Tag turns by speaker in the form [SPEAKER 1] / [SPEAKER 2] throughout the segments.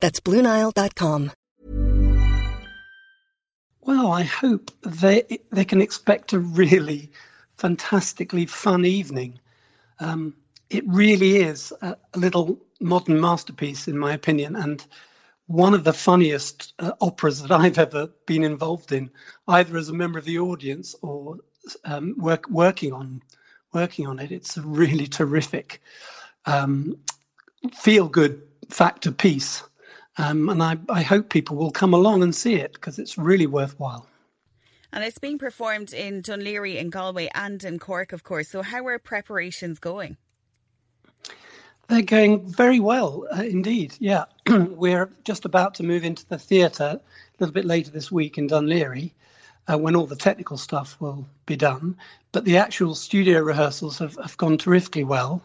[SPEAKER 1] That's BlueNile.com.
[SPEAKER 2] Well, I hope they they can expect a really fantastically fun evening. Um, it really is a, a little modern masterpiece, in my opinion, and one of the funniest uh, operas that I've ever been involved in, either as a member of the audience or um, work, working on working on it. It's a really terrific, um, feel good factor piece, um, and I, I hope people will come along and see it because it's really worthwhile.
[SPEAKER 3] And it's being performed in Laoghaire, in Galway, and in Cork, of course. So, how are preparations going?
[SPEAKER 2] They're going very well uh, indeed. Yeah, we're just about to move into the theatre a little bit later this week in Laoghaire, uh, when all the technical stuff will be done. But the actual studio rehearsals have, have gone terrifically well.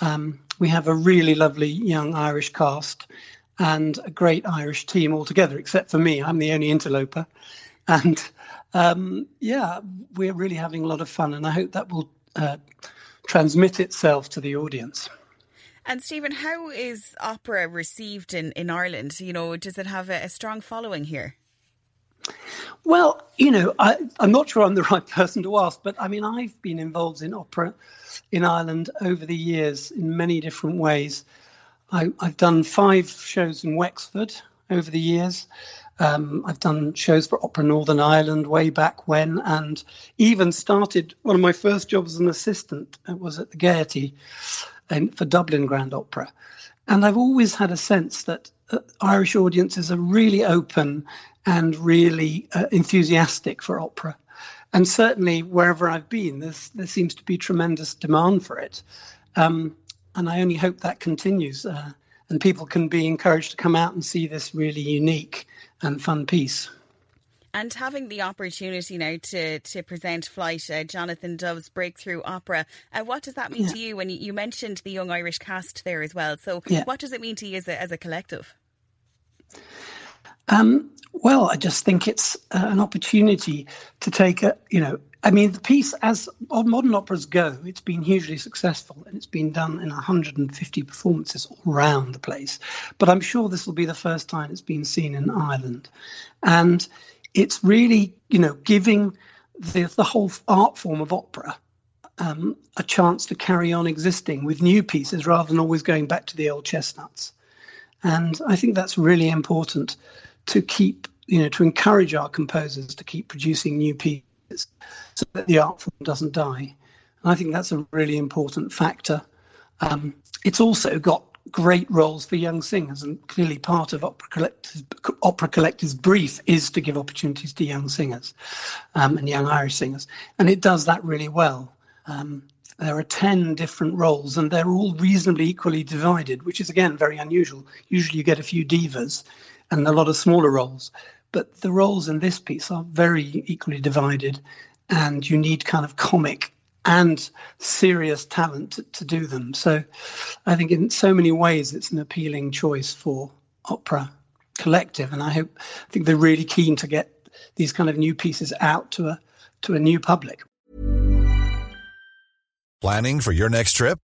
[SPEAKER 2] Um, we have a really lovely young Irish cast and a great Irish team altogether, except for me. I'm the only interloper. And um, yeah, we're really having a lot of fun, and I hope that will uh, transmit itself to the audience.
[SPEAKER 3] And Stephen, how is opera received in, in Ireland? You know, does it have a, a strong following here?
[SPEAKER 2] Well, you know, I, am not sure I'm the right person to ask, but I mean, I've been involved in opera in Ireland over the years in many different ways. I, have done five shows in Wexford over the years. Um, I've done shows for Opera Northern Ireland way back when, and even started one of my first jobs as an assistant was at the Gaiety and for Dublin Grand Opera. And I've always had a sense that uh, Irish audiences are really open and really uh, enthusiastic for opera. And certainly wherever I've been, there seems to be tremendous demand for it. Um, and I only hope that continues uh, and people can be encouraged to come out and see this really unique and fun piece.
[SPEAKER 3] And having the opportunity now to to present Flight, uh, Jonathan Dove's breakthrough opera, uh, what does that mean yeah. to you? When you, you, mentioned the Young Irish cast there as well, so yeah. what does it mean to you as a, as a collective?
[SPEAKER 2] Um, well, I just think it's uh, an opportunity to take a, you know, I mean, the piece, as modern operas go, it's been hugely successful and it's been done in 150 performances all around the place. But I'm sure this will be the first time it's been seen in Ireland. And it's really, you know, giving the, the whole art form of opera um, a chance to carry on existing with new pieces rather than always going back to the old chestnuts. And I think that's really important to keep, you know, to encourage our composers to keep producing new pieces so that the art form doesn't die. And I think that's a really important factor. Um, it's also got great roles for young singers, and clearly part of Opera Collective's, Opera Collective's brief is to give opportunities to young singers um, and young Irish singers, and it does that really well. Um, there are 10 different roles, and they're all reasonably equally divided, which is again very unusual. Usually you get a few divas and a lot of smaller roles, but the roles in this piece are very equally divided, and you need kind of comic and serious talent to, to, do them. So I think in so many ways it's an appealing choice for opera collective. And I hope I think they're really keen to get these kind of new pieces out to a to a new public.
[SPEAKER 4] Planning for your next trip?